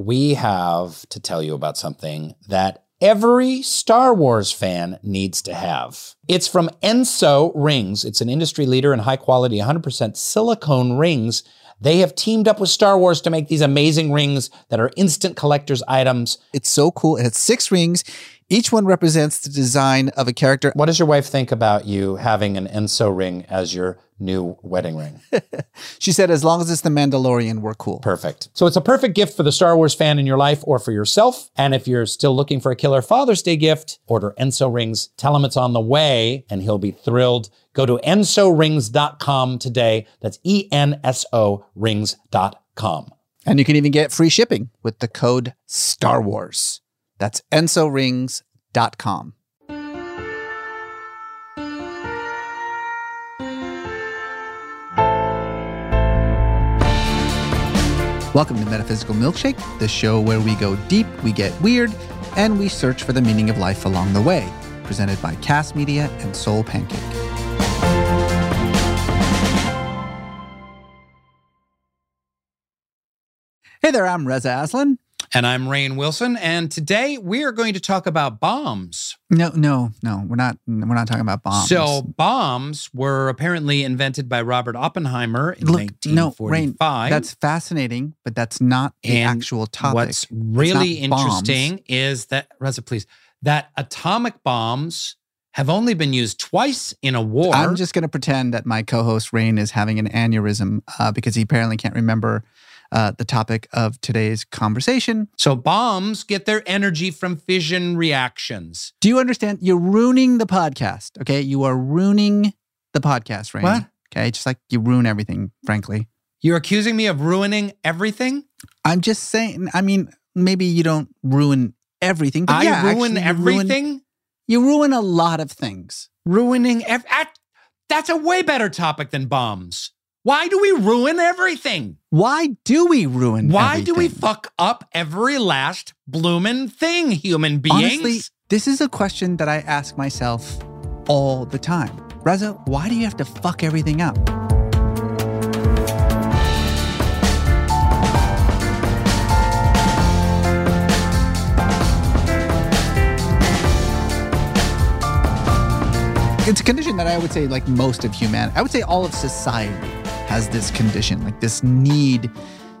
We have to tell you about something that every Star Wars fan needs to have. It's from Enso Rings. It's an industry leader in high quality 100% silicone rings. They have teamed up with Star Wars to make these amazing rings that are instant collector's items. It's so cool. It has six rings. Each one represents the design of a character. What does your wife think about you having an Enso ring as your new wedding ring? She said, as long as it's the Mandalorian, we're cool. Perfect. So it's a perfect gift for the Star Wars fan in your life or for yourself. And if you're still looking for a killer Father's Day gift, order Enso rings. Tell him it's on the way and he'll be thrilled. Go to ensorings.com today. That's E N S O rings.com. And you can even get free shipping with the code Star Wars. That's ensorings.com. Welcome to Metaphysical Milkshake, the show where we go deep, we get weird, and we search for the meaning of life along the way. Presented by Cast Media and Soul Pancake. Hey there, I'm Reza Aslan. And I'm Rainn Wilson. And today we are going to talk about bombs. No, no, no, we're not. We're not talking about bombs. So bombs were apparently invented by Robert Oppenheimer in Look, no, 1945. Rainn, that's fascinating, but that's not the And actual topic. What's really not bombs. interesting is that, Reza, please, that atomic bombs have only been used twice in a war. I'm just going to pretend that my co-host Rainn is having an aneurysm uh, because he apparently can't remember uh, the topic of today's conversation. so bombs get their energy from fission reactions. Do you understand? You're ruining the podcast. Okay, you are ruining the podcast, Rainn. What? Okay, just like you ruin everything. Frankly, You're accusing me of ruining everything? I'm just saying. I mean, maybe you don't ruin everything, but I yeah, ruin actually, you ruin- everything? you ruin a lot of things. ruining ev- at- that's a way better topic than bombs why do we ruin everything Why do we ruin? why do we fuck up every last bloomin' thing human beings Honestly, this is a question that I ask myself all the time. Reza, why do you have to fuck everything up? It's a condition that I would say, like most of humanity, I would say all of society has this condition, like this need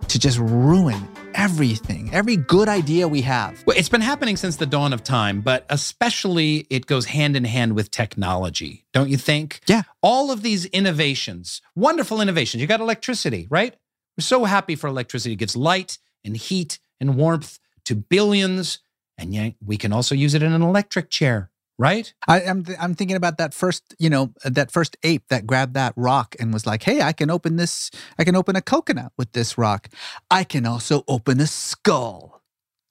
to just ruin everything, every good idea we have. well, it's been happening since the dawn of time but especially it goes hand in hand with technology don't you think? Yeah. all of these innovations wonderful innovations. You got electricity right? We're so happy for electricity. It gives light and heat and warmth to billions and yet we can also use it in an electric chair right I, I'm th- I'm thinking about that first, you know, that first ape that grabbed that rock and was like, "Hey, I can open this. I can open a coconut with this rock. I can also open a skull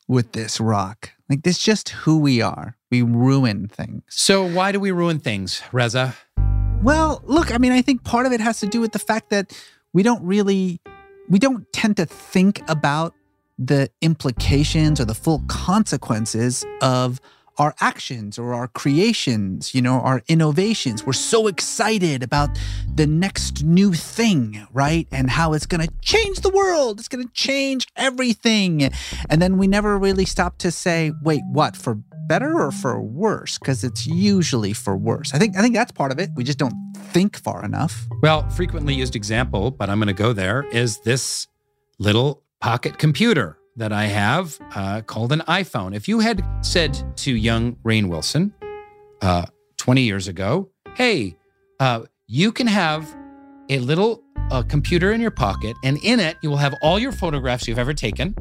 with this rock." Like this, is just who we are. We ruin things. So why do we ruin things, Reza? Well, look, I mean, I think part of it has to do with the fact that we don't really, we don't tend to think about the implications or the full consequences of our actions or our creations, you know, our innovations. We're so excited about the next new thing, right? And how it's going to change the world. It's going to change everything. And then we never really stop to say, wait, what? For better or for worse? Because it's usually for worse. I think I think that's part of it. We just don't think far enough. Well, frequently used example, but I'm going to go there, is this little pocket computer that I have uh, called an iPhone. If you had said to young Rainn Wilson uh, 20 years ago, hey, uh, you can have a little uh, computer in your pocket, and in it, you will have all your photographs you've ever taken.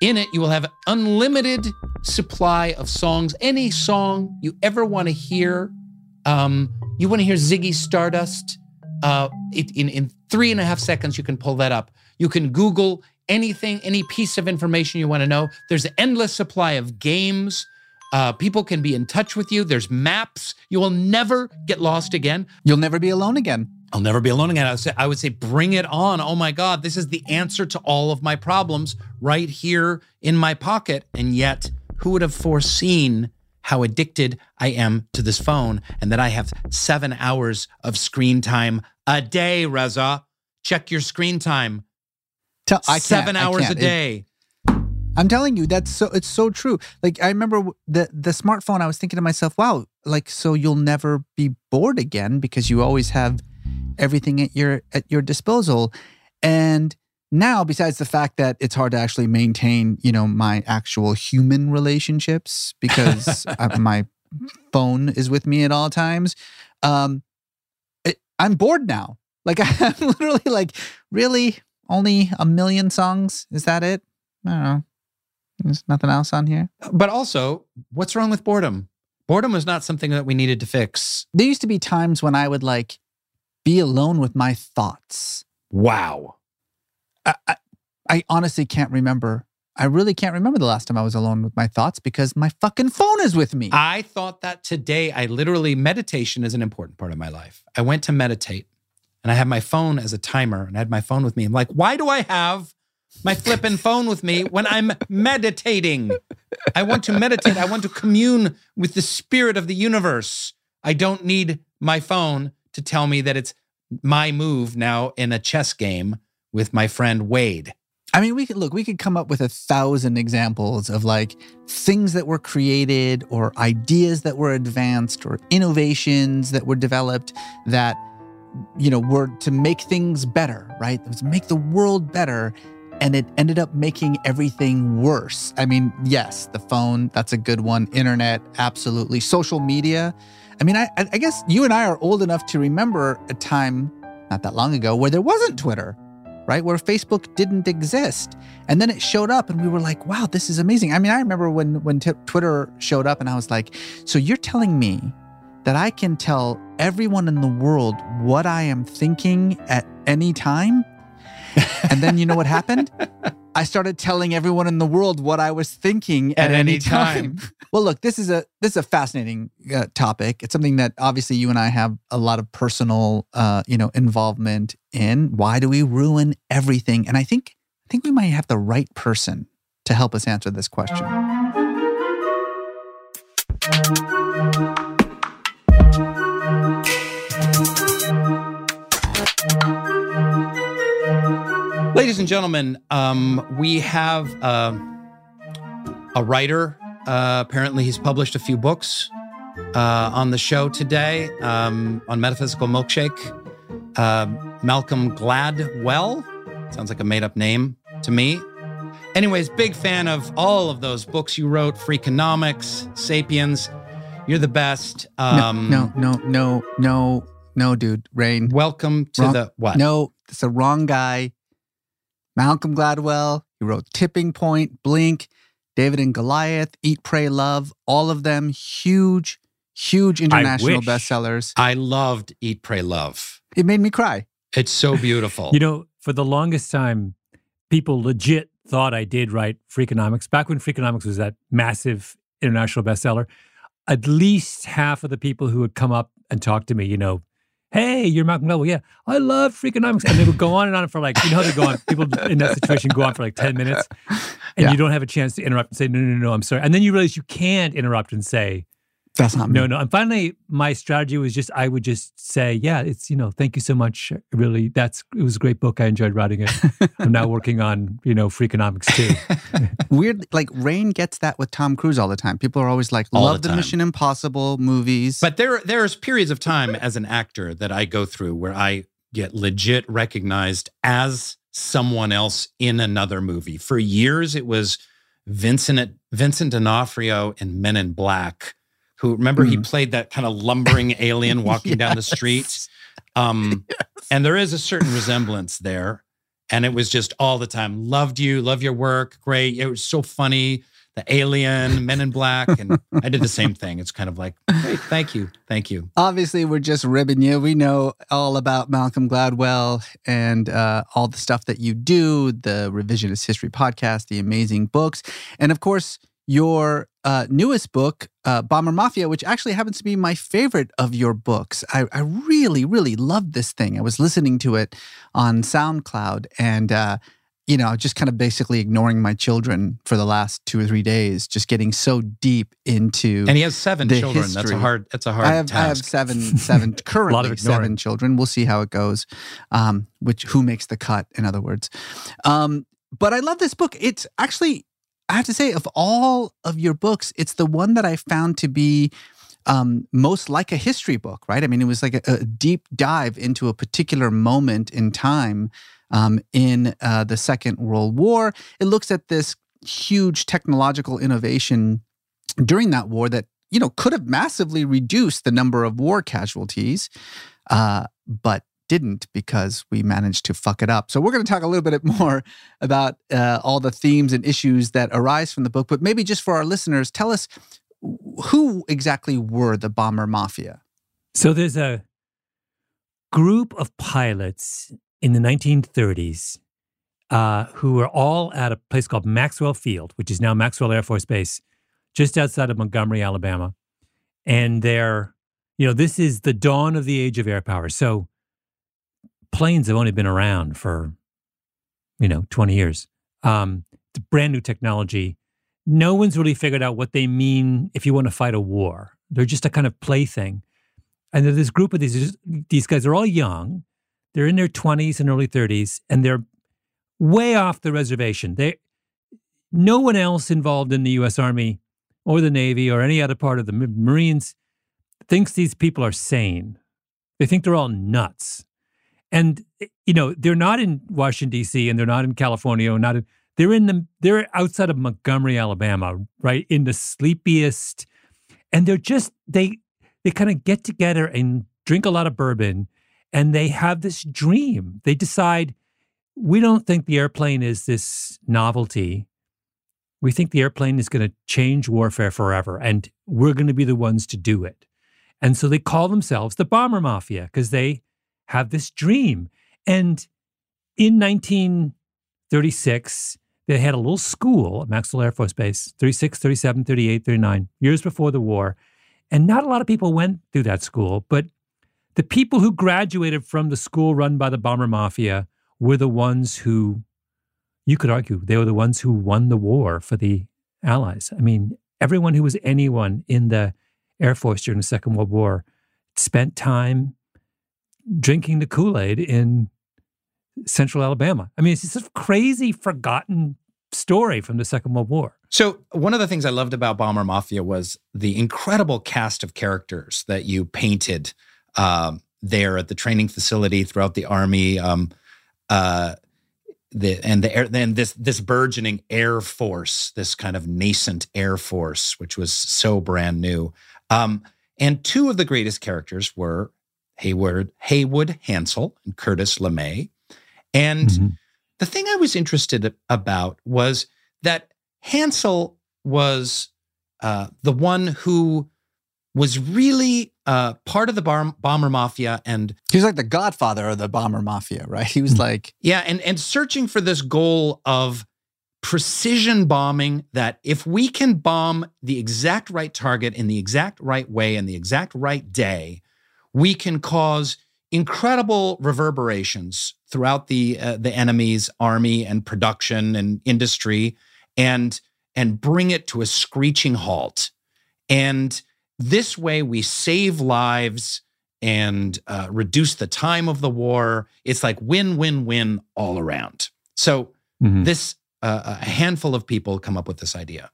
In it, you will have unlimited supply of songs, any song you ever want to hear. Um, you want to hear Ziggy Stardust? Uh, it, in in three and a half seconds, you can pull that up. You can Google anything, any piece of information you want to know. There's an endless supply of games. Uh, people can be in touch with you. There's maps. You will never get lost again. You'll never be alone again. I'll never be alone again. I would say, I would say, bring it on. Oh my God, this is the answer to all of my problems right here in my pocket. And yet, who would have foreseen how addicted I am to this phone and that I have seven hours of screen time a day, Reza? Check your screen time. Tell, I seven hours a can't. It- day. I'm telling you, that's so it's so true. Like I remember the the smartphone. I was thinking to myself, wow, like so you'll never be bored again because you always have everything at your at your disposal. And now, besides the fact that it's hard to actually maintain, you know, my actual human relationships because uh, my phone is with me at all times, um, it, I'm bored now. Like I'm literally like, really, only a million songs? Is that it? I don't know. There's nothing else on here. But also, what's wrong with boredom? Boredom was not something that we needed to fix. There used to be times when I would like be alone with my thoughts. Wow. I, I, I honestly can't remember. I really can't remember the last time I was alone with my thoughts because my fucking phone is with me. I thought that today, I literally, meditation is an important part of my life. I went to meditate and I had my phone as a timer and I had my phone with me. I'm like, why do I have my flippin' phone with me when I'm meditating? I want to meditate. I want to commune with the spirit of the universe. I don't need my phone to tell me that it's my move now in a chess game with my friend Wade. I mean, we could look, we could come up with a thousand examples of like things that were created or ideas that were advanced or innovations that were developed that, you know, were to make things better, right? It was make the world better. And it ended up making everything worse. I mean, yes, the phone, that's a good one. Internet, absolutely. Social media. I mean, I, I guess you and I are old enough to remember a time not that long ago where there wasn't Twitter right? Where Facebook didn't exist. And then it showed up and we were like, wow, this is amazing. I mean, I remember when when t- Twitter showed up and I was like, so you're telling me that I can tell everyone in the world what I am thinking at any time? And then you know what happened? I started telling everyone in the world what I was thinking at, At any any time. well, look, this is a this is a fascinating uh, topic. It's something that obviously you and I have a lot of personal, uh, you know, involvement in. Why do we ruin everything? And I think I think we might have the right person to help us answer this question. Ladies and gentlemen, um, we have uh, a writer. Uh, apparently, he's published a few books uh, on the show today um, on Metaphysical Milkshake. Uh, Malcolm Gladwell sounds like a made up name to me. Anyways, big fan of all of those books you wrote Freakonomics, Sapiens. You're the best. Um, no, no, no, no, no, no, dude. Rainn. Welcome to Wrong- the what? No, it's the wrong guy. Malcolm Gladwell. He wrote Tipping Point, Blink, David and Goliath, Eat, Pray, Love. All of them huge, huge international wish. bestsellers. I loved Eat, Pray, Love. It made me cry. It's so beautiful. You know, for the longest time, people legit thought I did write Freakonomics. Back when Freakonomics was that massive international bestseller, at least half of the people who would come up and talk to me, you know, hey, you're Malcolm Gladwell. Yeah, I love Freakonomics. And they would go on and on for like, you know how they go on, people in that situation go on for like 10 minutes and Yeah. you don't have a chance to interrupt and say, no, no, no, I'm sorry. And then you realize you can't interrupt and say, That's not me. no, no. And finally, my strategy was just I would just say, yeah, it's you know, thank you so much. Really, that's it was a great book. I enjoyed writing it. I'm now working on you know Freakonomics too. Weird, like Rainn gets that with Tom Cruise all the time. People are always like, All love the the. Mission Impossible movies. But there, there's periods of time as an actor that I go through where I get legit recognized as someone else in another movie. For years, it was Vincent Vincent D'Onofrio in Men in Black, who remember he played that kind of lumbering alien walking down the street. Um, And there is a certain resemblance there. And it was just all the time. Loved you, love your work, great. It was so funny. the Alien, Men in Black, and I did the same thing. It's kind of like, great, thank you, thank you. Obviously, we're just ribbing you. We know all about Malcolm Gladwell and uh, all the stuff that you do, the Revisionist History podcast, the amazing books, and of course, your uh, newest book, uh, Bomber Mafia, which actually happens to be my favorite of your books. I, I really, really loved this thing. I was listening to it on SoundCloud and, uh, you know, just kind of basically ignoring my children for the last two or three days, just getting so deep into. And he has seven children. That's a hard. That's a hard I have task. I have seven seven currently seven children. We'll see how it goes. Um, which who makes the cut? In other words, um, but I love this book. It's actually I have to say of all of your books, it's the one that I found to be um, most like a history book. Right? I mean, it was like a, a deep dive into a particular moment in time um, in uh, the Second World War. It looks at this huge technological innovation during that war that you know could have massively reduced the number of war casualties, uh, but didn't because we managed to fuck it up. So we're going to talk a little bit more about uh, all the themes and issues that arise from the book. But maybe just for our listeners, tell us who exactly were the bomber mafia. So there's a group of pilots in the 1930s uh, who were all at a place called Maxwell Field, which is now Maxwell Air Force Base, just outside of Montgomery, Alabama. And they're, you know, this is the dawn of the age of air power. So planes have only been around for, you know, 20 years. Um, it's brand new technology. No one's really figured out what they mean if you want to fight a war. They're just a kind of plaything. And there's this group of these these guys are all young. They're in their 20s and early 30s, and they're way off the reservation. They no one else involved in the U.S. Army or the Navy or any other part of the Marines thinks these people are sane. They think they're all nuts. And eh, you know they're not in Washington D.C. and they're not in California. Or not in, they're in the they're outside of Montgomery, Alabama, right in the sleepiest. And they're just they they kind of get together and drink a lot of bourbon, and they have this dream. They decide we don't think the airplane is this novelty. We think the airplane is going to change warfare forever, and we're going to be the ones to do it. And so they call themselves the Bomber Mafia because they have this dream. And in 1936, they had a little school at Maxwell Air Force Base, 36, 37, 38, 39, years before the war. And not a lot of people went through that school, but the people who graduated from the school run by the Bomber Mafia were the ones who, you could argue, they were the ones who won the war for the Allies. I mean, everyone who was anyone in the Air Force during the Second World War spent time drinking the Kool Aid in central Alabama. I mean, it's a crazy, forgotten story from the Second World War. So one of the things I loved about Bomber Mafia was the incredible cast of characters that you painted um, there at the training facility throughout the army. Um, uh, the and the air then this this burgeoning air force, this kind of nascent air force, which was so brand new. Um, and two of the greatest characters were Hayward Haywood Hansell and Curtis LeMay. And Mhm. the thing I was interested about was that Hansell was uh, the one who was really uh, part of the bar- bomber mafia and He was like the godfather of the bomber mafia, right? He was like, yeah, and and searching for this goal of precision bombing that if we can bomb the exact right target in the exact right way and the exact right day, we can cause incredible reverberations throughout the uh, the enemy's army and production and industry and and bring it to a screeching halt. And this way we save lives and uh, reduce the time of the war. It's like win, win, win all around. So Mhm. this uh, a handful of people come up with this idea.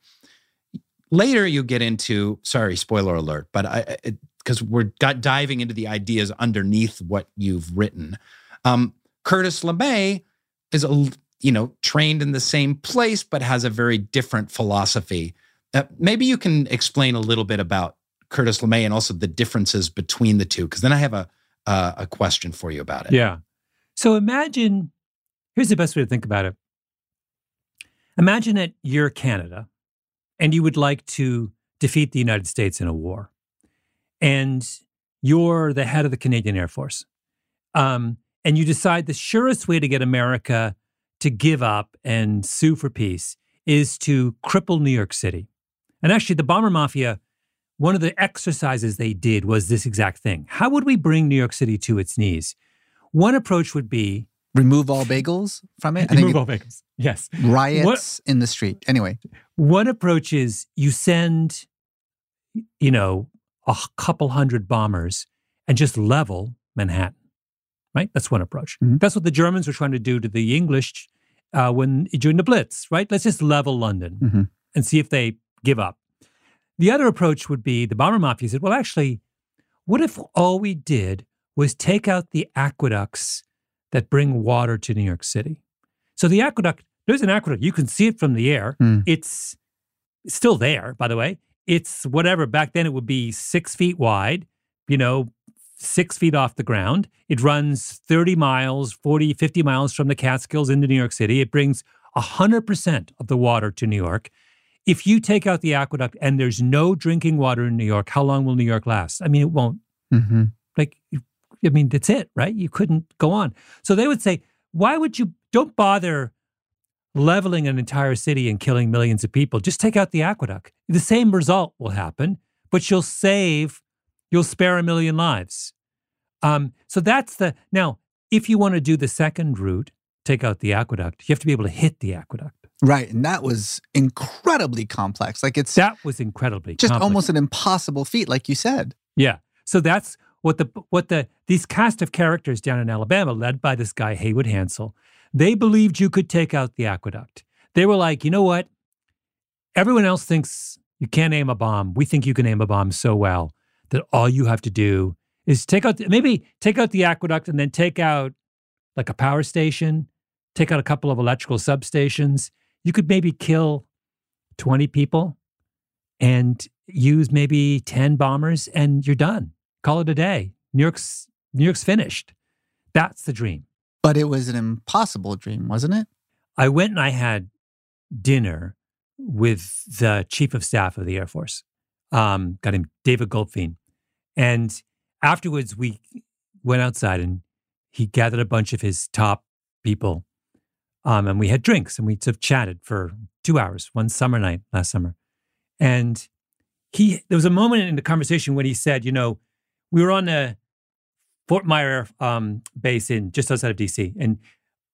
Later, you get into sorry, spoiler alert, but I because we're diving into the ideas underneath what you've written. Um, Curtis LeMay is a you know trained in the same place, but has a very different philosophy. Uh, maybe you can explain a little bit about Curtis LeMay and also the differences between the two, because then I have a uh, a question for you about it. Yeah. So imagine here's the best way to think about it. Imagine that you're Canada and you would like to defeat the United States in a war, and you're the head of the Canadian Air Force, um, and you decide the surest way to get America to give up and sue for peace is to cripple New York City. And actually, the bomber mafia, one of the exercises they did was this exact thing. How would we bring New York City to its knees? One approach would be Remove all bagels from it. I remove all bagels. Yes. riots in the street. Anyway, One approach is you send, you know, a couple hundred bombers and just level Manhattan, right? That's one approach. Mhm. That's what the Germans were trying to do to the English uh, when during the Blitz, right? Let's just level London Mhm. and see if they give up. The other approach would be the bomber mafia said, well, actually, what if all we did was take out the aqueducts that bring water to New York City? So the aqueduct, there's an aqueduct. You can see it from the air. Hmm. It's still there, by the way. It's whatever. Back then, it would be six feet wide, you know, six feet off the ground. It runs 30 miles, 40, 50 miles from the Catskills into New York City. It brings 100% of the water to New York. If you take out the aqueduct and there's no drinking water in New York, how long will New York last? I mean, it won't hmm like i mean that's it right you couldn't go on so they would say why would you don't bother leveling an entire city and killing millions of people just take out the aqueduct the same result will happen but you'll save you'll spare a million lives um, so that's the now if you want to do the second route take out the aqueduct you have to be able to hit the aqueduct right, and that was incredibly complex. Like it's that was incredibly just complex. almost an impossible feat, like you said. Yeah. So that's what the what the these cast of characters down in Alabama, led by this guy Haywood Hansell, they believed you could take out the aqueduct. They were like, you know what? Everyone else thinks you can't aim a bomb. We think you can aim a bomb so well that all you have to do is take out the, maybe take out the aqueduct and then take out like a power station, take out a couple of electrical substations. You could maybe kill 20 people and use maybe 10 bombers and you're done. Call it a day. New York's New York's finished. That's the dream. But it was an impossible dream, wasn't it? I went and I had dinner with the chief of staff of the Air Force, um, got him David Goldfein. And afterwards, we went outside and he gathered a bunch of his top people. Um, and we had drinks and we sort of chatted for two hours one summer night last summer. And he, there was a moment in the conversation when he said, you know, we were on the Fort Myer um, base in just outside of DC, and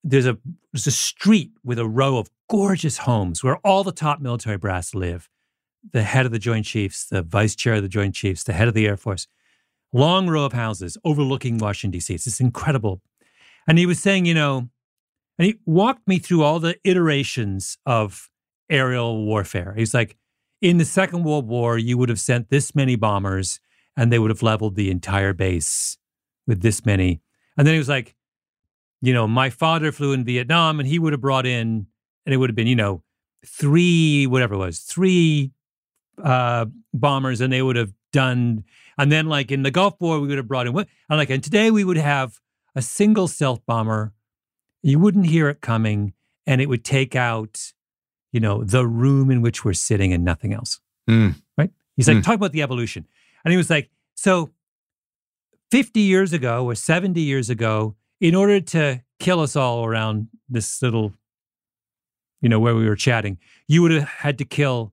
there's a there's a street with a row of gorgeous homes where all the top military brass live. The head of the Joint Chiefs, the vice chair of the Joint Chiefs, the head of the Air Force. Long row of houses overlooking Washington D.C. It's just incredible. And he was saying, you know, and he walked me through all the iterations of aerial warfare. He's like, in the Second World War, you would have sent this many bombers and they would have leveled the entire base with this many. And then he was like, you know, my father flew in Vietnam and he would have brought in, and it would have been, you know, three, whatever it was, three uh, bombers, and they would have done. And then, like in the Gulf War, we would have brought in, what? And like, and today we would have a single stealth bomber. You wouldn't hear it coming, and it would take out, you know, the room in which we're sitting and nothing else. Mm. Right? He's like, Mm. talk about the evolution. And he was like, so 50 years ago or 70 years ago, in order to kill us all around this little, you know, where we were chatting, you would have had to kill,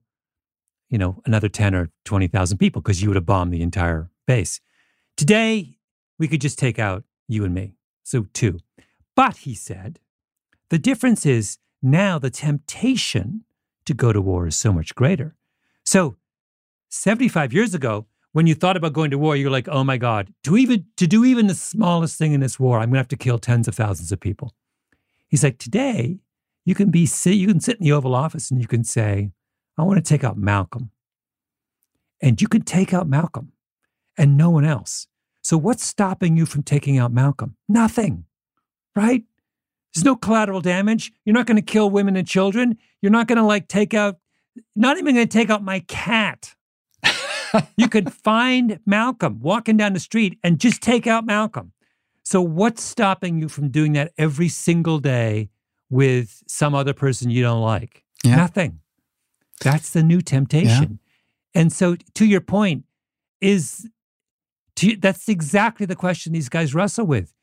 you know, another 10 or 20,000 people because you would have bombed the entire base. Today, we could just take out you and me. So two. But he said, the difference is now the temptation to go to war is so much greater. So 75 years ago, when you thought about going to war, you're like, oh my God, to even to do even the smallest thing in this war, I'm gonna have to kill tens of thousands of people. He's like, today, you can be sit, you can sit in the Oval Office and you can say, I want to take out Malcolm. And you can take out Malcolm and no one else. So what's stopping you from taking out Malcolm? Nothing. Right? There's no collateral damage. You're not going to kill women and children. You're not going to like take out not even going to take out my cat. You could find Malcolm walking down the street and just take out Malcolm. So, what's stopping you from doing that every single day with some other person you don't like? Yeah. Nothing. That's the new temptation. And so, to your point, is to, that's exactly the question these guys wrestle with.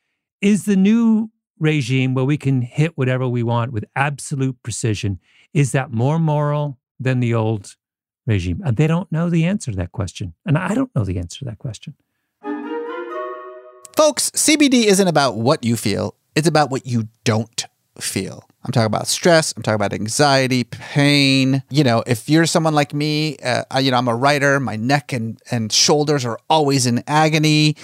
Is the new regime where we can hit whatever we want with absolute precision, is that more moral than the old regime? And they don't know the answer to that question. And I don't know the answer to that question. Folks, CBD isn't about what you feel, it's about what you don't feel. I'm talking about stress. I'm talking about anxiety, pain. You know, if you're someone like me, uh, you know, I'm a writer. My neck and, and shoulders are always in agony.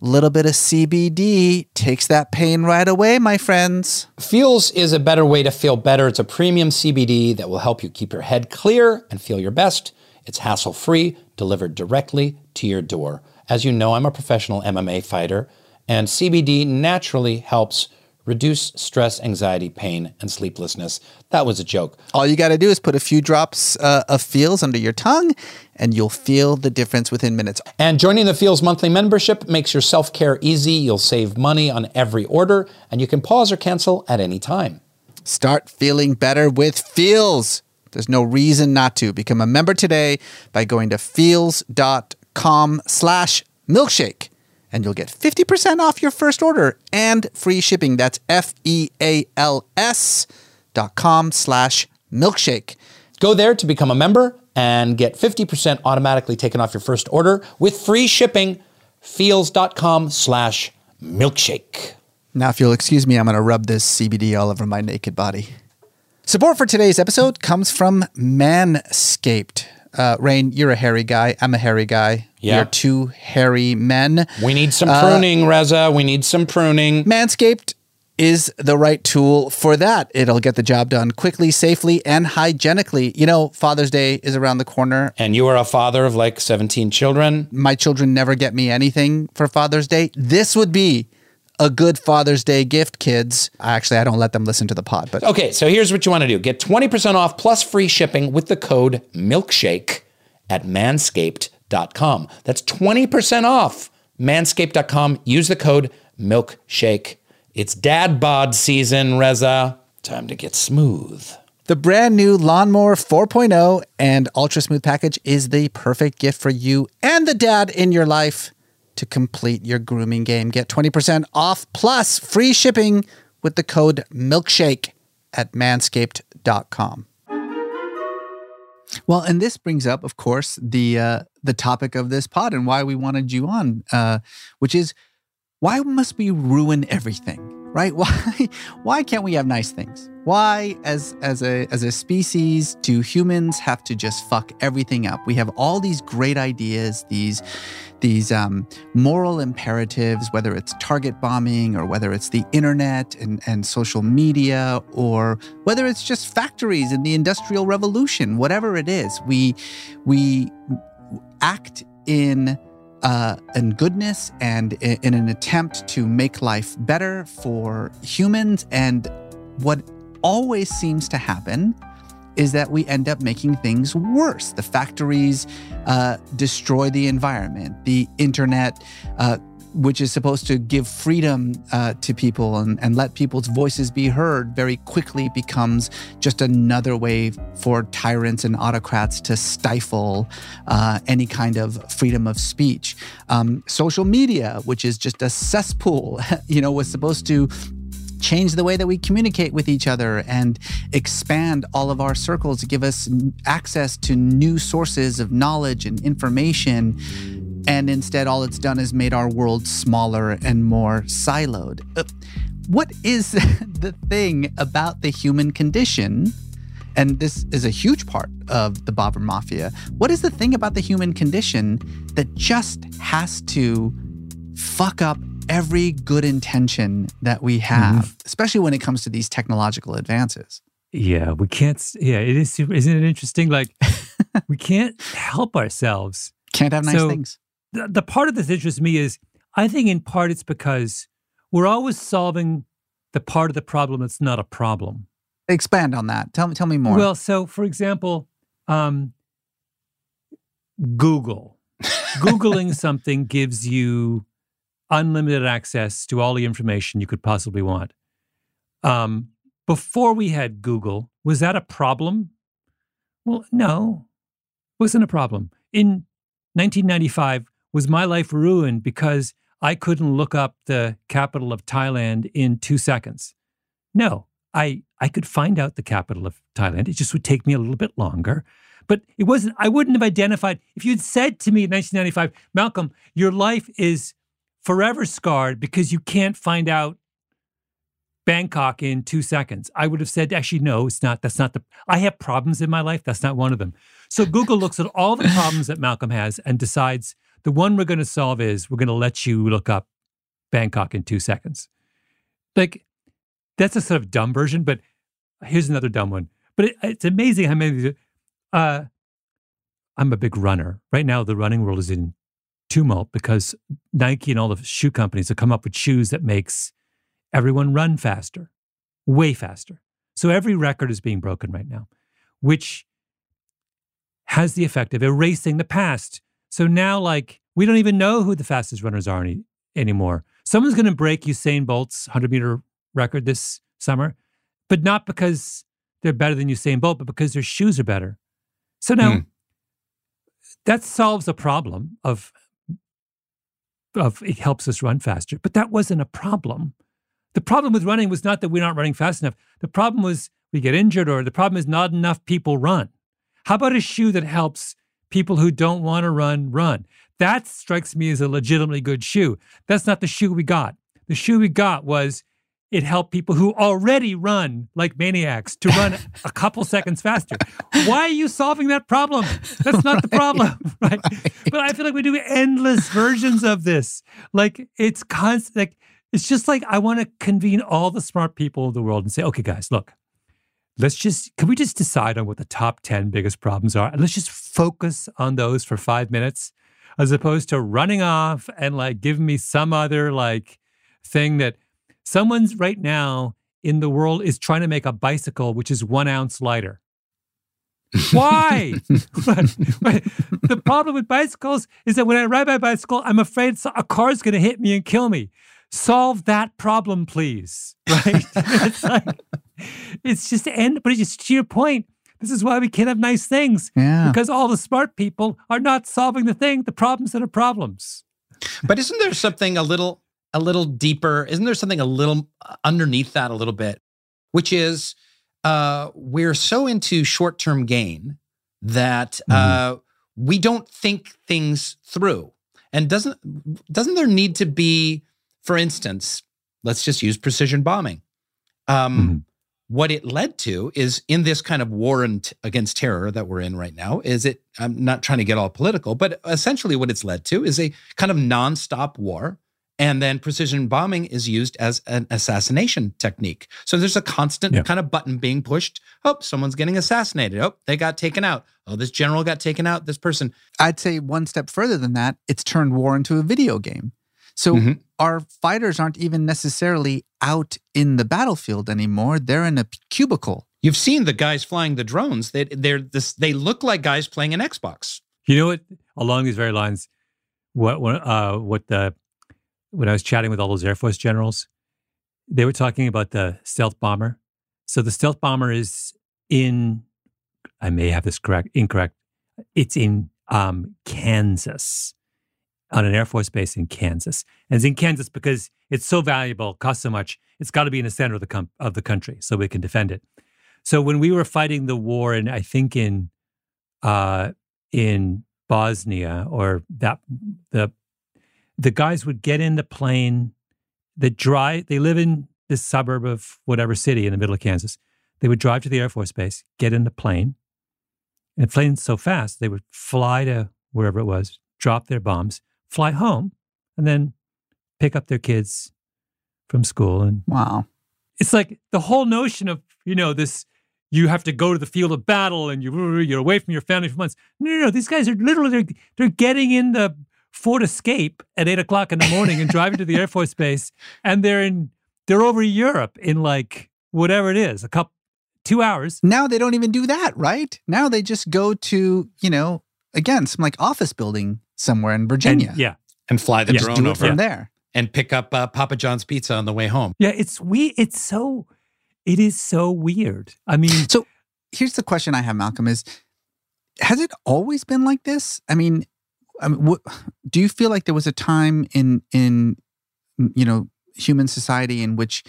Little bit of CBD takes that pain right away, my friends. Feals is a better way to feel better. It's a premium CBD that will help you keep your head clear and feel your best. It's hassle free, delivered directly to your door. As you know, I'm a professional MMA fighter, and CBD naturally helps reduce stress, anxiety, pain, and sleeplessness. That was a joke. All you got to do is put a few drops uh, of Feals under your tongue, and you'll feel the difference within minutes. And joining the Feals monthly membership makes your self care easy. You'll save money on every order, and you can pause or cancel at any time. Start feeling better with Feals. There's no reason not to. Become a member today by going to feals.com slash milkshake and you'll get 50% off your first order and free shipping. That's F-E-A-L-S dot com slash milkshake. Go there to become a member and get 50% automatically taken off your first order with free shipping. Feals.com slash milkshake. Now, if you'll excuse me, I'm going to rub this CBD all over my naked body. Support for today's episode comes from Manscaped. Uh, Rainn, you're a hairy guy. I'm a hairy guy. Yeah. We're two hairy men. We need some pruning, Reza. We need some pruning. Manscaped is the right tool for that. It'll get the job done quickly, safely, and hygienically. You know, Father's Day is around the corner. And you are a father of like 17 children. My children never get me anything for Father's Day. This would be a good Father's Day gift, kids. Actually, I don't let them listen to the pod, but Okay, so here's what you want to do get 20% off plus free shipping with the code milkshake at manscaped.com. That's 20% off manscaped.com. Use the code milkshake. It's dad bod season, Reza. Time to get smooth. The brand new Lawnmower 4.0 and Ultra Smooth package is the perfect gift for you and the dad in your life to complete your grooming game. Get 20% off plus free shipping with the code milkshake at manscaped.com. Well, and this brings up, of course, the uh, the topic of this pod and why we wanted you on, uh, which is why must we ruin everything, right? Why why can't we have nice things? Why, as as a as a species, do humans have to just fuck everything up? We have all these great ideas, these these um, moral imperatives, whether it's target bombing or whether it's the internet and, and social media or whether it's just factories and the industrial revolution, whatever it is, we we act in uh, in goodness and in, in an attempt to make life better for humans. And what always seems to happen is that we end up making things worse. The factories uh, destroy the environment. The internet, uh, which is supposed to give freedom uh, to people and, and let people's voices be heard, very quickly becomes just another way for tyrants and autocrats to stifle uh, any kind of freedom of speech. Um, social media, which is just a cesspool, you know, was supposed to change the way that we communicate with each other and expand all of our circles, give us access to new sources of knowledge and information. And instead, all it's done is made our world smaller and more siloed. Uh, what is the thing about the human condition? And this is a huge part of the Bomber Mafia. What is the thing about the human condition that just has to fuck up every good intention that we have, especially when it comes to these technological advances? Yeah, we can't. Yeah, it is. super- Isn't it interesting? Like, we can't help ourselves. Can't have nice So- things. The, the part of this interests me is I think in part it's because we're always solving the part of the problem that's not a problem. Expand on that. Tell me, tell me more. Well, so for example, um, Google. Googling something gives you unlimited access to all the information you could possibly want. Um, before we had Google, was that a problem? Well, no, wasn't a problem. In 1995, was my life ruined because I couldn't look up the capital of Thailand in two seconds? No, I I could find out the capital of Thailand. It just would take me a little bit longer. But it wasn't, I wouldn't have identified. If you'd said to me in 1995, Malcolm, your life is forever scarred because you can't find out Bangkok in two seconds, I would have said, actually, no, it's not. That's not the, I have problems in my life. That's not one of them. So Google looks at all the problems that Malcolm has and decides the one we're going to solve is we're going to let you look up Bangkok in two seconds. Like, that's a sort of dumb version, but here's another dumb one. But it, it's amazing how many. Uh, I'm a big runner. Right now, the running world is in tumult because Nike and all the shoe companies have come up with shoes that makes everyone run faster, way faster. So every record is being broken right now, which has the effect of erasing the past. So now, like, we don't even know who the fastest runners are any, anymore. Someone's going to break Usain Bolt's 100 meter record this summer, but not because they're better than Usain Bolt, but because their shoes are better. So now mm. that solves a problem of of it helps us run faster. But that wasn't a problem. The problem with running was not that we're not running fast enough. The problem was we get injured, or the problem is not enough people run. How about a shoe that helps people who don't want to run run? That strikes me as a legitimately good shoe. That's not the shoe we got. The shoe we got was it helped people who already run like maniacs to run a couple seconds faster. Why are you solving that problem? That's not the problem, right? right? But I feel like we do endless versions of this. Like it's constant. Like it's just like I want to convene all the smart people of the world and say, okay, guys, look, let's just can we just decide on what the top ten biggest problems are, and let's just focus on those for five minutes, as opposed to running off and like giving me some other like thing that Someone's right now in the world is trying to make a bicycle which is one ounce lighter. Why? the problem with bicycles is that when I ride my bicycle, I'm afraid a car is going to hit me and kill me. Solve that problem, please. Right? it's like, it's just end, but it's just to your point. This is why we can't have nice things. Yeah. Because all the smart people are not solving the thing, the problems that are problems. But isn't there something a little a little deeper? Isn't there something a little uh, underneath that a little bit, which is uh, we're so into short term gain that mm-hmm. uh, we don't think things through. And doesn't doesn't there need to be, for instance, let's just use precision bombing. Um, mm-hmm. What it led to is in this kind of war against terror that we're in right now. Is it? I'm not trying to get all political, but essentially, what it's led to is a kind of nonstop war and then precision bombing is used as an assassination technique. So there's a constant yeah. kind of button being pushed. Oh, someone's getting assassinated. Oh, they got taken out. Oh, this general got taken out. This person. I'd say one step further than that, it's turned war into a video game. So mm-hmm. Our fighters aren't even necessarily out in the battlefield anymore. They're in a cubicle. You've seen the guys flying the drones. They they're this, they look like guys playing an Xbox. You know what? Along these very lines, what what uh, what the when I was chatting with all those Air Force generals, they were talking about the stealth bomber. So the stealth bomber is in, I may have this correct, incorrect. It's in um, Kansas, on an Air Force base in Kansas. And it's in Kansas because it's so valuable, costs so much. It's got to be in the center of the com- of the country so we can defend it. So when we were fighting the war, and I think in uh, in Bosnia or that the the guys would get in the plane that drive, they live in this suburb of whatever city in the middle of Kansas. They would drive to the Air Force Base, get in the plane, and plane so fast, they would fly to wherever it was, drop their bombs, fly home, and then pick up their kids from school. And wow. It's like the whole notion of, you know, this you have to go to the field of battle and you you're away from your family for months. No, no, no. These guys are literally they're, they're getting in the Ford Escape at eight o'clock in the morning and driving to the Air Force Base, and they're in they're over Europe in like whatever it is, a couple two hours. Now they don't even do that, right? Now they just go to you know again some like office building somewhere in Virginia, and, yeah, and fly the just drone do it over from there and pick up uh, Papa John's pizza on the way home. Yeah, it's we. It's so. It is so weird. I mean, so here's the question I have, Malcolm: is has it always been like this? I mean, I mean, what, do you feel like there was a time in in you know human society in which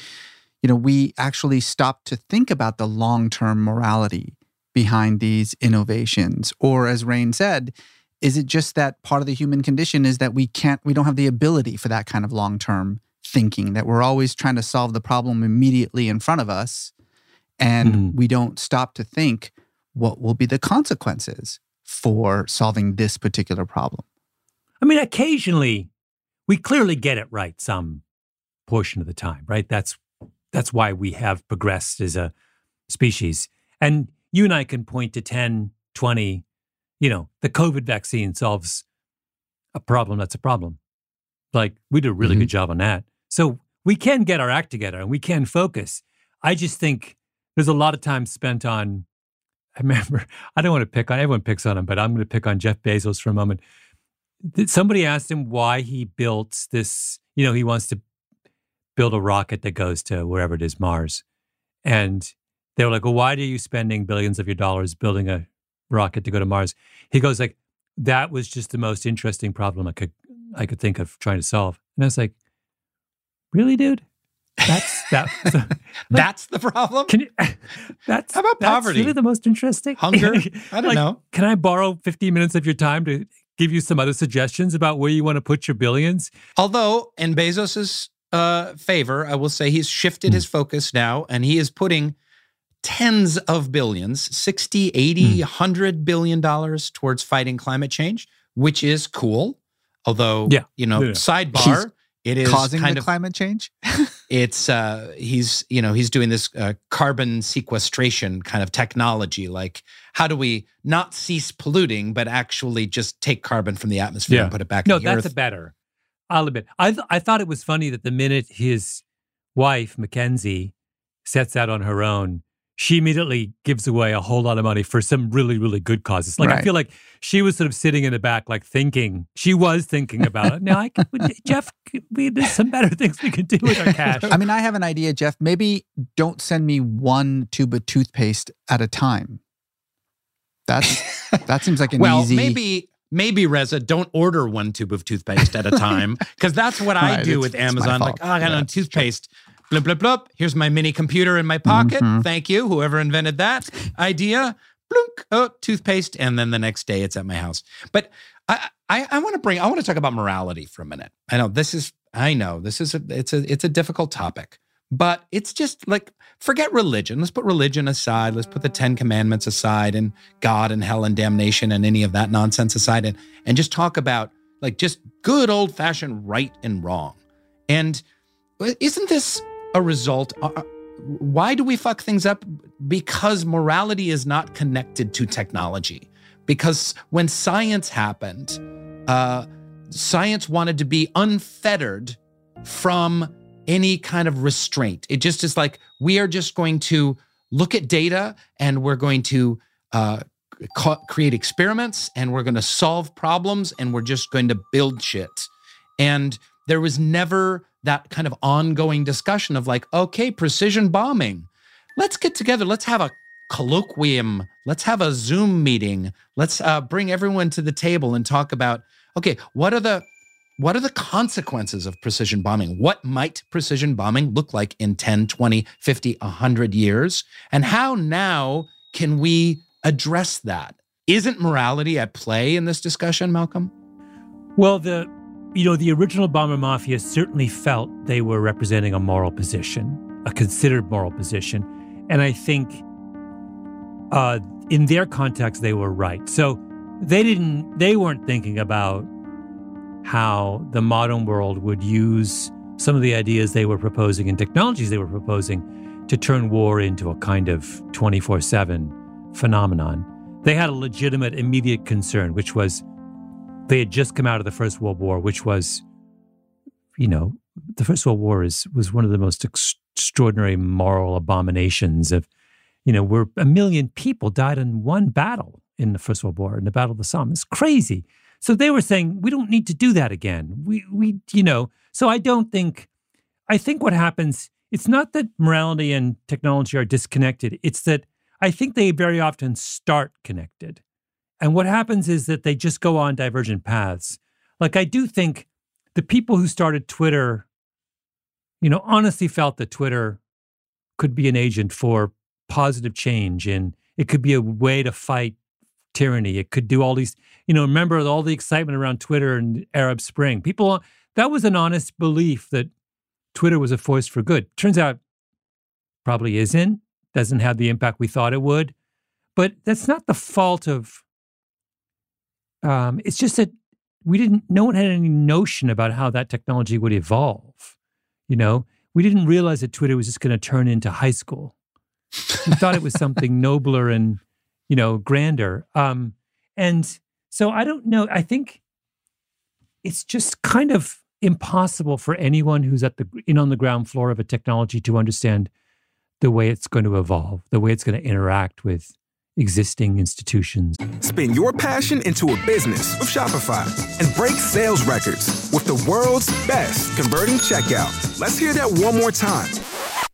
you know we actually stopped to think about the long term morality behind these innovations, or as Rainn said, is it just that part of the human condition is that we can't we don't have the ability for that kind of long term thinking that we're always trying to solve the problem immediately in front of us and mm-hmm. we don't stop to think what will be the consequences for solving this particular problem. I mean, occasionally we clearly get it right some portion of the time, right? That's that's why we have progressed as a species. And you and I can point to 10, 20, you know, the COVID vaccine solves a problem that's a problem. Like we did a really mm-hmm. good job on that. So we can get our act together and we can focus. I just think there's a lot of time spent on I remember, I don't want to pick on, everyone picks on him, but I'm going to pick on Jeff Bezos for a moment. Somebody asked him why he built this, you know, he wants to build a rocket that goes to wherever it is, Mars. And they were like, well, why are you spending billions of your dollars building a rocket to go to Mars? He goes like, that was just the most interesting problem I could, I could think of trying to solve. And I was like, really, dude? That's that. like, that's the problem. Can you? That's how about poverty? really the most interesting. Hunger. I don't like, know. Can I borrow 15 minutes of your time to give you some other suggestions about where you want to put your billions? Although, in Bezos's uh, favor, I will say he's shifted mm. his focus now, and he is putting tens of billions 60 80 mm. 100 billion dollars towards fighting climate change which is cool although yeah. you know yeah. sidebar he's it is causing kind the of, climate change it's uh, he's you know he's doing this uh, carbon sequestration kind of technology like how do we not cease polluting but actually just take carbon from the atmosphere yeah. and put it back no in the that's earth. a better i'll admit I, th- I thought it was funny that the minute his wife mackenzie sets out on her own she immediately gives away a whole lot of money for some really, really good causes. Like right. I feel like she was sort of sitting in the back, like thinking she was thinking about it. Now, I could, Jeff, we, there's some better things we could do with our cash. I mean, I have an idea, Jeff. Maybe don't send me one tube of toothpaste at a time. That's that seems like an easy well, easy. maybe maybe Reza, don't order one tube of toothpaste at a time because that's what I right, do with Amazon. Like, oh, I got yeah, toothpaste. Blip, blip, blip. Here's my mini computer in my pocket. Mm-hmm. Thank you, whoever invented that idea. Blunk, oh, toothpaste. And then the next day it's at my house. But I, I, I want to bring, I want to talk about morality for a minute. I know this is, I know this is a, it's a, it's a difficult topic, but it's just like, forget religion. Let's put religion aside. Let's put the 10 commandments aside and God and hell and damnation and any of that nonsense aside and, and just talk about like just good old fashioned right and wrong. And isn't this a result. Uh, uh, why do we fuck things up? Because morality is not connected to technology. Because when science happened, uh, science wanted to be unfettered from any kind of restraint. It just is like we are just going to look at data and we're going to uh, create experiments and we're going to solve problems and we're just going to build shit. And there was never that kind of ongoing discussion of like, okay, precision bombing. Let's get together. Let's have a colloquium. Let's have a Zoom meeting. Let's uh, bring everyone to the table and talk about, okay, what are the what are the consequences of precision bombing? What might precision bombing look like in 10, 20, 50, 100 years? And how now can we address that? Isn't morality at play in this discussion, Malcolm? Well, the you know, the original bomber mafia certainly felt they were representing a moral position, a considered moral position. And I think uh, in their context, they were right. So they didn't, they weren't thinking about how the modern world would use some of the ideas they were proposing and technologies they were proposing to turn war into a kind of 24 7 phenomenon. They had a legitimate, immediate concern, which was they had just come out of the First World War, which was, you know, the First World War is was one of the most extraordinary moral abominations of, you know, where a million people died in one battle in the First World War, in the Battle of the Somme. It's crazy. So they were saying we don't need to do that again. We we you know. So I don't think. I think what happens. It's not that morality and technology are disconnected. It's that I think they very often start connected. And what happens is that they just go on divergent paths. Like I do think the people who started Twitter, you know, honestly felt that Twitter could be an agent for positive change and it could be a way to fight tyranny. It could do all these, you know, remember all the excitement around Twitter and Arab Spring. People, that was an honest belief that Twitter was a force for good. Turns out probably isn't, doesn't have the impact we thought it would. But that's not the fault of, um, it's just that we didn't, no one had any notion about how that technology would evolve. You know, we didn't realize that Twitter was just going to turn into high school. We thought it was something nobler and, you know, grander. Um, and so I don't know. I think it's just kind of impossible for anyone who's at the in on the ground floor of a technology to understand the way it's going to evolve, the way it's going to interact with existing institutions. Spin your passion into a business with Shopify and break sales records with the world's best converting checkout. Let's hear that one more time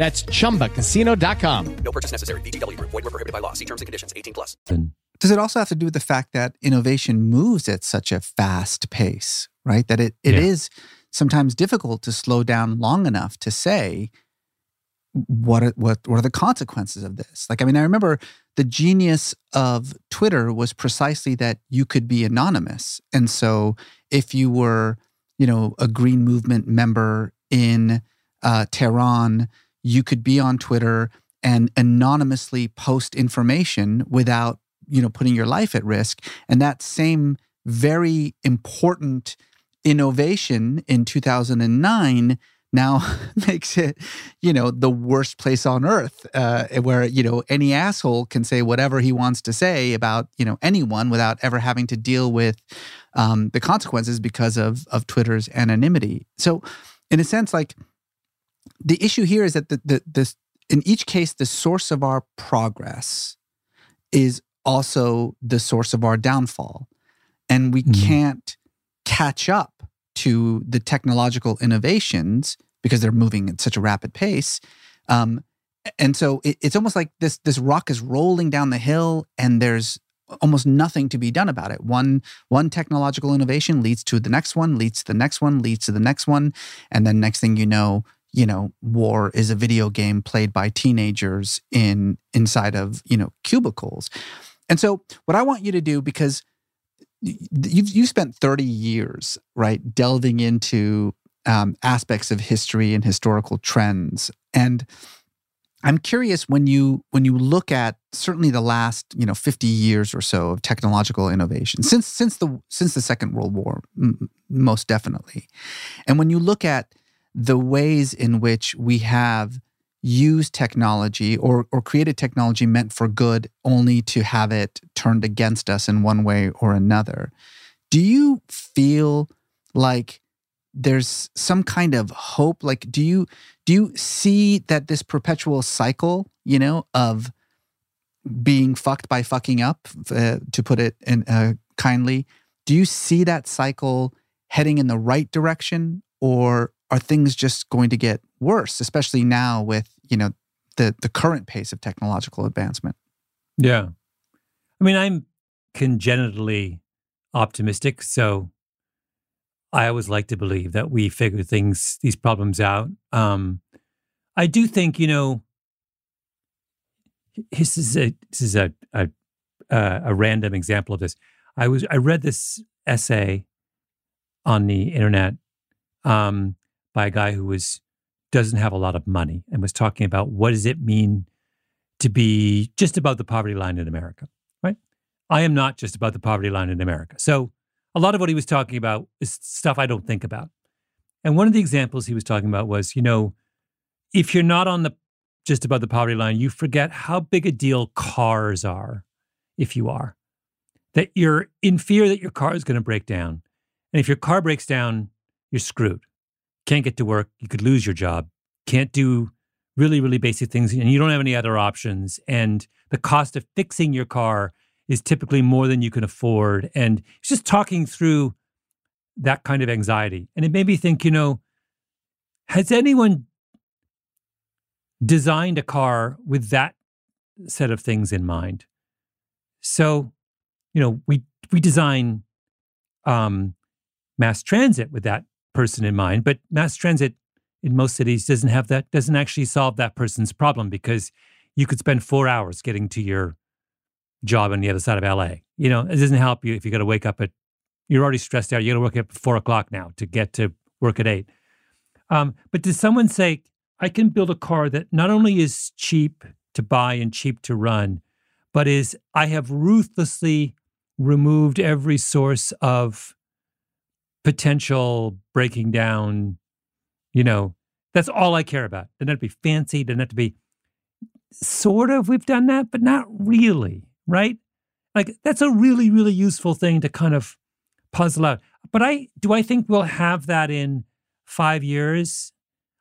That's ChumbaCasino.com. No purchase necessary. VGW. Void were prohibited by law. See terms and conditions. 18 plus. Does it also have to do with the fact that innovation moves at such a fast pace, right? That it, it Yeah. is sometimes difficult to slow down long enough to say what are, what what are the consequences of this? Like, I mean, I remember the genius of Twitter was precisely that you could be anonymous, and so if you were, you know, a Green Movement member in uh, Tehran, you could be on Twitter and anonymously post information without you know putting your life at risk. And that same very important innovation in 2009 now makes it you know the worst place on earth uh, where you know any asshole can say whatever he wants to say about you know anyone without ever having to deal with um, the consequences because of of twitter's anonymity. So in a sense like the issue here is that the, the this in each case the source of our progress is also the source of our downfall. And we Mhm. can't catch up to the technological innovations because they're moving at such a rapid pace. Um, and so it, it's almost like this this rock is rolling down the hill and there's almost nothing to be done about it. One one technological innovation leads to the next one leads to the next one leads to the next one. And then next thing you know you know war is a video game played by teenagers in inside of you know cubicles. And so what i want you to do because you've you spent 30 years right delving into um, aspects of history and historical trends. And i'm curious when you when you look at certainly the last you know 50 years or so of technological innovation since since the since the second world war m- most definitely and when you look at the ways in which we have used technology or, or created technology meant for good only to have it turned against us in one way or another. Do you feel like there's some kind of hope? Like, do you do you see that this perpetual cycle, you know, of being fucked by fucking up, uh, to put it in uh, kindly, do you see that cycle heading in the right direction, or are things just going to get worse, especially now with you know the the current pace of technological advancement? Yeah. I mean, I'm congenitally optimistic. So I always like to believe that we figure things, these problems out. Um, I do think, you know, this is a this is a a, uh, a random example of this. I was I read this essay on the internet um, by a guy who was doesn't have a lot of money and was talking about what does it mean to be just above the poverty line in America. right? I am not just about the poverty line in America. So a lot of what he was talking about is stuff I don't think about. And one of the examples he was talking about was, you know, if you're not on the just above the poverty line, you forget how big a deal cars are if you are. That you're in fear that your car is going to break down. And if your car breaks down, you're screwed. Can't get to work. You could lose your job. Can't do really, really basic things. And you don't have any other options. And the cost of fixing your car is typically more than you can afford. And it's just talking through that kind of anxiety. And it made me think, you know, has anyone designed a car with that set of things in mind? So, you know, we we design um, mass transit with that person in mind, but mass transit in most cities doesn't have that doesn't actually solve that person's problem because you could spend four hours getting to your job on the other side of LA. You know, it doesn't help you if you got to wake up at you're already stressed out. You got to work at four o'clock now to get to work at eight. Um, but did someone say I can build a car that not only is cheap to buy and cheap to run, but is I have ruthlessly removed every source of potential breaking down. You know, that's all I care about. Doesn't have to be fancy. Doesn't have to be sort of. We've done that, but not really, right? Like that's a really, really useful thing to kind of puzzle out. But I do I think we'll have that in five years?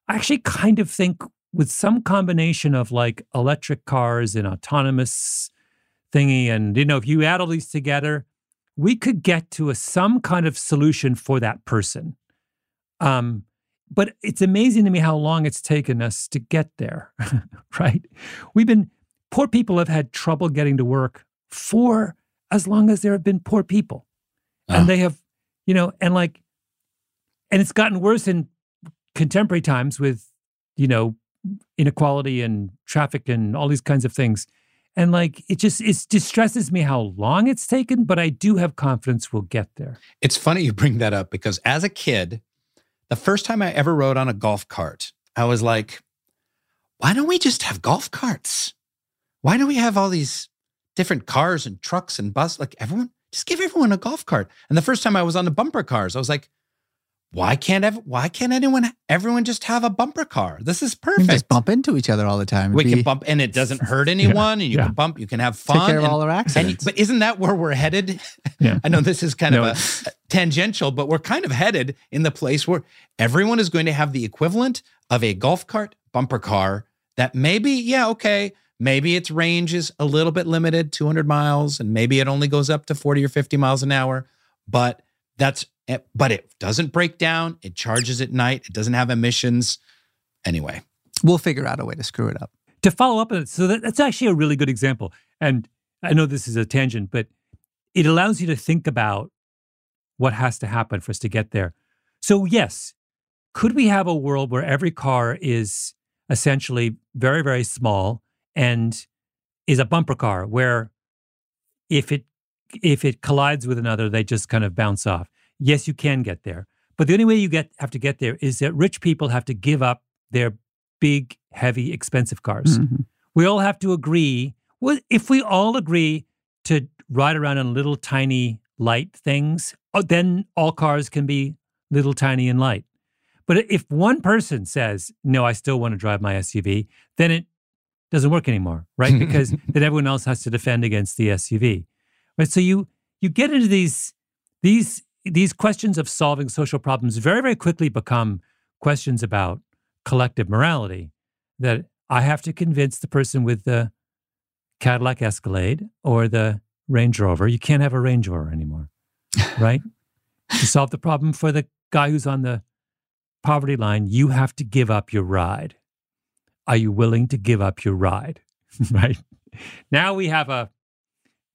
I actually kind of think with some combination of like electric cars and autonomous thingy, and you know, if you add all these together, we could get to a some kind of solution for that person. Um, but it's amazing to me how long it's taken us to get there, right? We've been poor people have had trouble getting to work for as long as there have been poor people. And they have, you know, and like, and it's gotten worse in contemporary times with, you know, inequality and traffic and all these kinds of things. And like, it just, it distresses me how long it's taken, but I do have confidence we'll get there. It's funny you bring that up because as a kid, the first time I ever rode on a golf cart, I was like, why don't we just have golf carts? Why do we have all these different cars and trucks and bus? Like everyone, just give everyone a golf cart. And the first time I was on the bumper cars, I was like, why can't ev- why can't anyone everyone just have a bumper car? This is We perfect. can just bump into each other all the time. we It'd can be- bump and it doesn't hurt anyone and you yeah. can bump, you can have fun. Take care of all our and- accidents. but isn't that where we're headed? Yeah. I know this is kind No, of a tangential, but we're kind of headed in the place where everyone is going to have the equivalent of a golf cart bumper car that maybe, yeah, okay, maybe its range is a little bit limited, 200 miles, and maybe it only goes up to 40 or 50 miles an hour, but that's Eh, but it doesn't break down, it charges at night, it doesn't have emissions. Anyway, we'll figure out a way to screw it up. to follow up on it, so that, that's actually a really good example. And I know this is a tangent, but it allows you to think about what has to happen for us to get there. So, yes, could we have a world where every car is essentially very, very small and is a bumper car where if it if it collides with another, they just kind of bounce off? Yes, you can get there. But the only way you get have to get there is that rich people have to give up their big, heavy, expensive cars. Mhm. We all have to agree. Well, if we all agree to ride around in little tiny light things, uh, then all cars can be little tiny and light. But if one person says, "No, I still want to drive my SUV," then it doesn't work anymore, right? Because then everyone else has to defend against the SUV. Right? So you you get into these these these questions of solving social problems very very quickly become questions about collective morality that I have to convince the person with the Cadillac Escalade or the Range Rover. You can't have a Range Rover anymore, right? to solve the problem for the guy who's on the poverty line, you have to give up your ride. Are you willing to give up your ride? right? Now we have a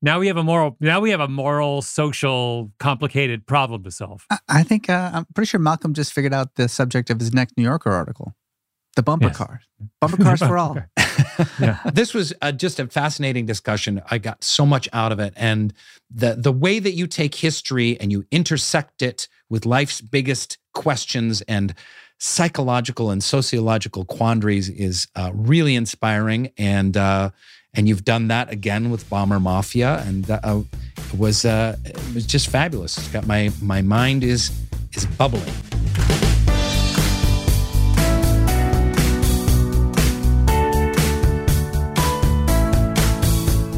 now we have a moral now we have a moral social complicated problem to solve. I- I think uh, I'm pretty sure Malcolm just figured out the subject of his next New Yorker article. The bumper Yes. cars. Bumper cars for all. Yeah. this was uh, just a fascinating discussion. I got so much out of it, and the the way that you take history and you intersect it with life's biggest questions and psychological and sociological quandaries is uh, really inspiring. And uh, and you've done that again with Bomber Mafia, and uh, it was uh, it was just fabulous. It's got my my mind is is bubbling.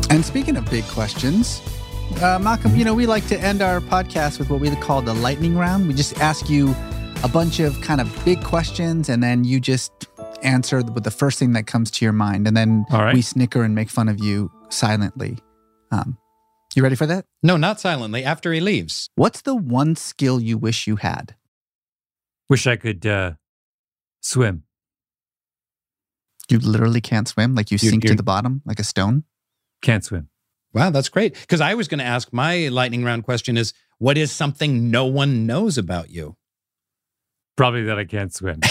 And speaking of big questions, uh, Malcolm, you know, we like to end our podcast with what we call the lightning round. We just ask you a bunch of kind of big questions, and then you just answer with the first thing that comes to your mind. And then All right. we snicker and make fun of you silently. Um, you ready for that? No, not silently. After he leaves, What's the one skill you wish you had? Wish I could uh, swim. You literally can't swim, like you You're- sink to you're- the bottom like a stone. Can't swim. wow, that's great. Because I was going to ask my lightning round question is, what is something no one knows about you? Probably that I can't swim.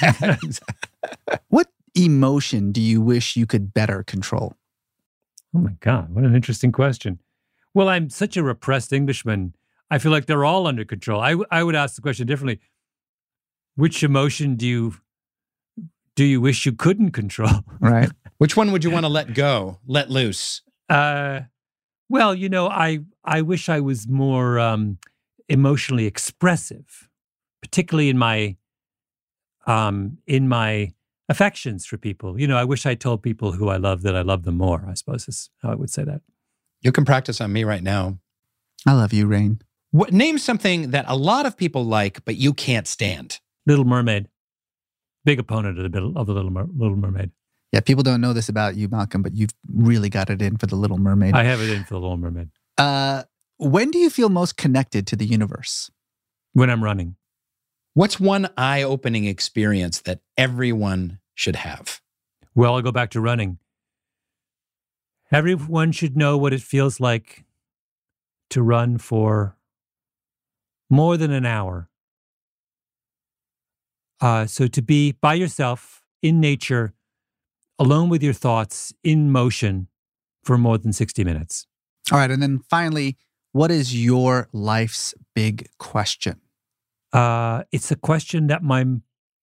What emotion do you wish you could better control? Oh my God, what an interesting question. Well, I'm such a repressed Englishman. I feel like they're all under control. I, w- I would ask the question differently. Which emotion do you do you wish you couldn't control? Right. Which one would you want to let go, let loose? Uh, well, you know, I I wish I was more um, emotionally expressive, particularly in my um, in my affections for people. You know, I wish I told people who I love that I love them more. I suppose is how I would say that. You can practice on me right now. I love you, Rainn. What, name something that a lot of people like, but you can't stand. Little Mermaid, big opponent of the Little- of the Little Mer- Little Mermaid. Yeah, people don't know this about you, Malcolm, but you've really got it in for the Little Mermaid. I have it in for the Little Mermaid Uh, when do you feel most connected to the universe? when I'm running. What's one eye opening experience that everyone should have? Well, I'll go back to running. Everyone should know what it feels like to run for more than an hour. Uh, so to be by yourself in nature, alone with your thoughts, in motion for more than 60 minutes. All right. And then finally, what is your life's big question? Uh, it's a question that my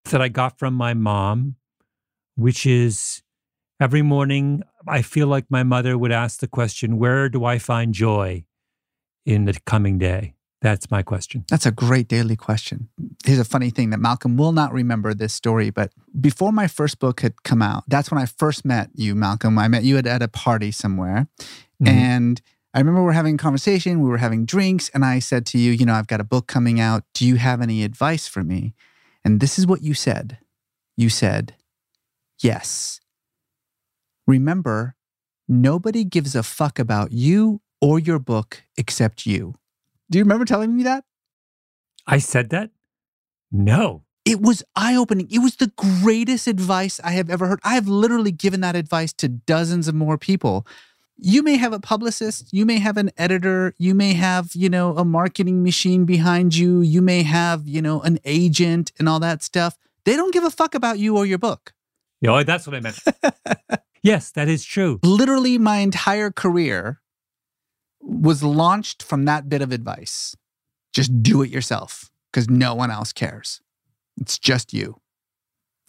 that I got from my mom, which is every morning I feel like my mother would ask the question, "Where do I find joy in the coming day?" That's my question. That's a great daily question. Here's a funny thing that Malcolm will not remember this story, but before my first book had come out, that's when I first met you, Malcolm. I met you at, at a party somewhere. Mhm. And I remember we're having a conversation, we were having drinks, and I said to you, You know, I've got a book coming out. Do you have any advice for me? And this is what you said. You said, Yes. Remember, nobody gives a fuck about you or your book except you. Do you remember telling me that? I said that? No. It was eye opening. It was the greatest advice I have ever heard. I have literally given that advice to dozens of more people. You may have a publicist, you may have an editor, you may have, you know, a marketing machine behind you, you may have, you know, an agent and all that stuff. They don't give a fuck about you or your book. Yeah, oh, that's what I meant. yes, that is true. Literally, my entire career was launched from that bit of advice. Just do it yourself because no one else cares. It's just you.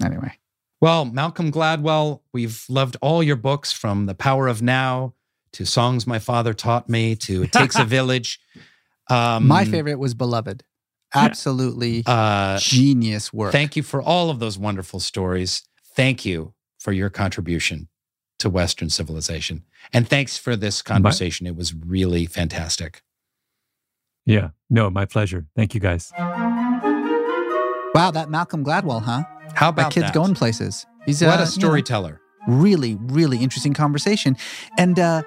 Anyway. Well, Malcolm Gladwell, we've loved all your books from The Power of Now to Songs My Father Taught Me to It Takes a Village. Um, My favorite was Beloved. Absolutely Uh, genius work. thank you for all of those wonderful stories. Thank you for your contribution to Western civilization. And thanks for this conversation. It was really fantastic. Yeah. No, my pleasure. Thank you guys. Wow, that Malcolm Gladwell, huh? How about kid's that? going places. He's uh, what you a know, storyteller. really, really interesting conversation. And uh,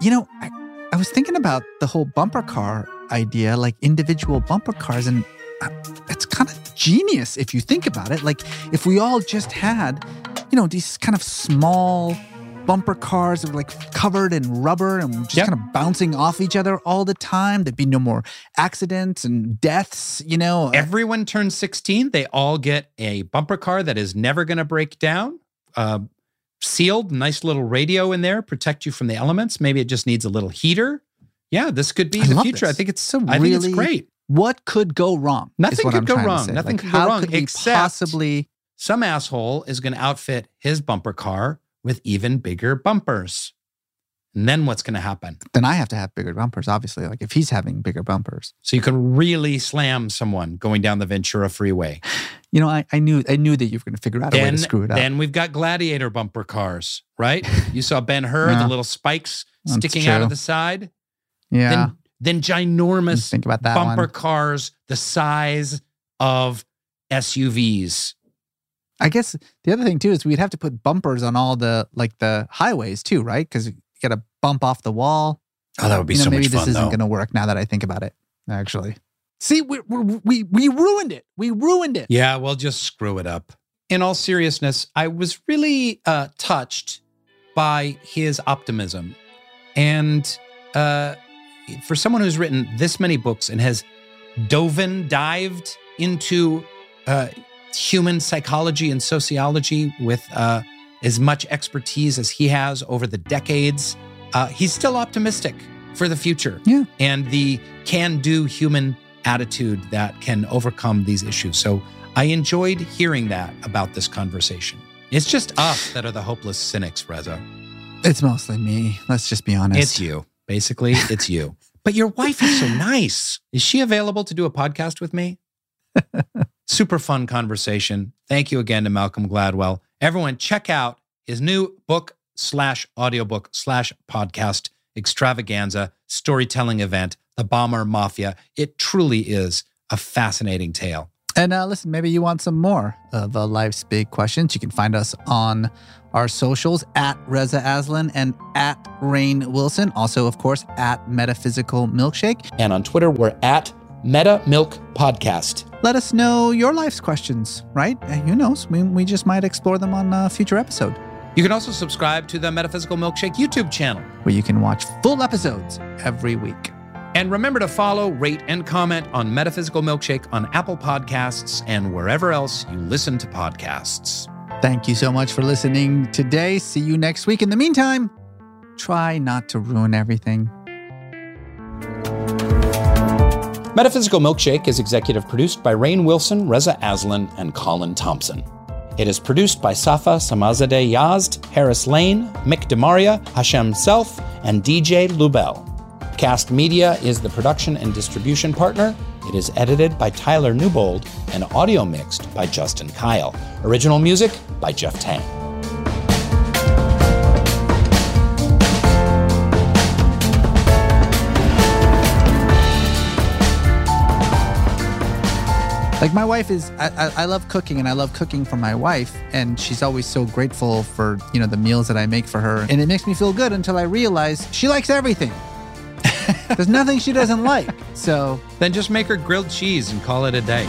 you know, I, I was thinking about the whole bumper car idea, like individual bumper cars, and uh, it's kind of genius if you think about it. Like if we all just had, you know, these kind of small bumper cars that were like covered in rubber and just Yep. kind of bouncing off each other all the time. There'd be no more accidents and deaths, you know. Everyone turns 16. They all get a bumper car that is never going to break down. Uh, sealed, nice little radio in there, protect you from the elements. Maybe it just needs a little heater. Yeah, this could be I the future. I think it's So I think it's great. what could go wrong? Nothing could I'm go wrong. Nothing Like, could go wrong, Could except- possibly Some asshole is going to outfit his bumper car with even bigger bumpers. And then what's going to happen? Then I have to have bigger bumpers, obviously. Like if he's having bigger bumpers. So you can really slam someone going down the Ventura Freeway. You know, I, I knew I knew that you were going to figure out a way to screw it up. then we've got gladiator bumper cars, right? You saw Ben Hur, the little spikes sticking out of the side. yeah. Then, then ginormous Think about that bumper one. cars the size of SUVs. I guess the other thing too is we'd have to put bumpers on all the like the highways too, right? Because you got to bump off the wall. Oh, that would be you know, so maybe much this fun, isn't going to work now that I think about it. Actually, see, we we we, ruined it. We ruined it. Yeah, well, just screw it up. In all seriousness, I was really uh, touched by his optimism. And uh, for someone who's written this many books and has dove in, dived into uh, human psychology and sociology with uh, as much expertise as he has over the decades, uh, he's still optimistic for the future Yeah. and the can do human attitude that can overcome these issues. So I enjoyed hearing that about this conversation. It's just us that are the hopeless cynics, Reza. It's mostly me. Let's just be honest. It's you. Basically, it's you. But your wife is so nice. Is she available to do a podcast with me? Super fun conversation. Thank you again to Malcolm Gladwell. Everyone, check out his new book slash audiobook slash podcast extravaganza storytelling event, The Bomber Mafia. It truly is a fascinating tale. And uh, listen, maybe you want some more of uh, Life's Big Questions. You can find us on our socials at Reza Aslan and at Rainn Wilson. Also, of course, at Metaphysical Milkshake. And on Twitter, we're at Meta Milk Podcast. Let us know your life's questions, right? And who knows? We, we just might explore them on a future episode You can also subscribe to the Metaphysical Milkshake YouTube channel. where you can watch full episodes every week. And remember to follow, rate, and comment on Metaphysical Milkshake on Apple Podcasts and wherever else you listen to podcasts. Thank you so much for listening today. See you next week. In the meantime, try not to ruin everything. Metaphysical Milkshake is executive produced by Rainn Wilson, Reza Aslan, and Colin Thompson. It is produced by Safa Samazadeh Yazd, Harris Lane, Mick DeMaria, Hashem Self, and DJ Lubel. Kast Media is the production and distribution partner. It is edited by Tyler Newbold and audio mixed by Justin Kyle. Original music by Jeff Tang. Like my wife is, I, I, I love cooking and I love cooking for my wife, and she's always so grateful for you know the meals that I make for her, and it makes me feel good until I realize she likes everything. There's nothing she doesn't like. So Then just make her grilled cheese and call it a day.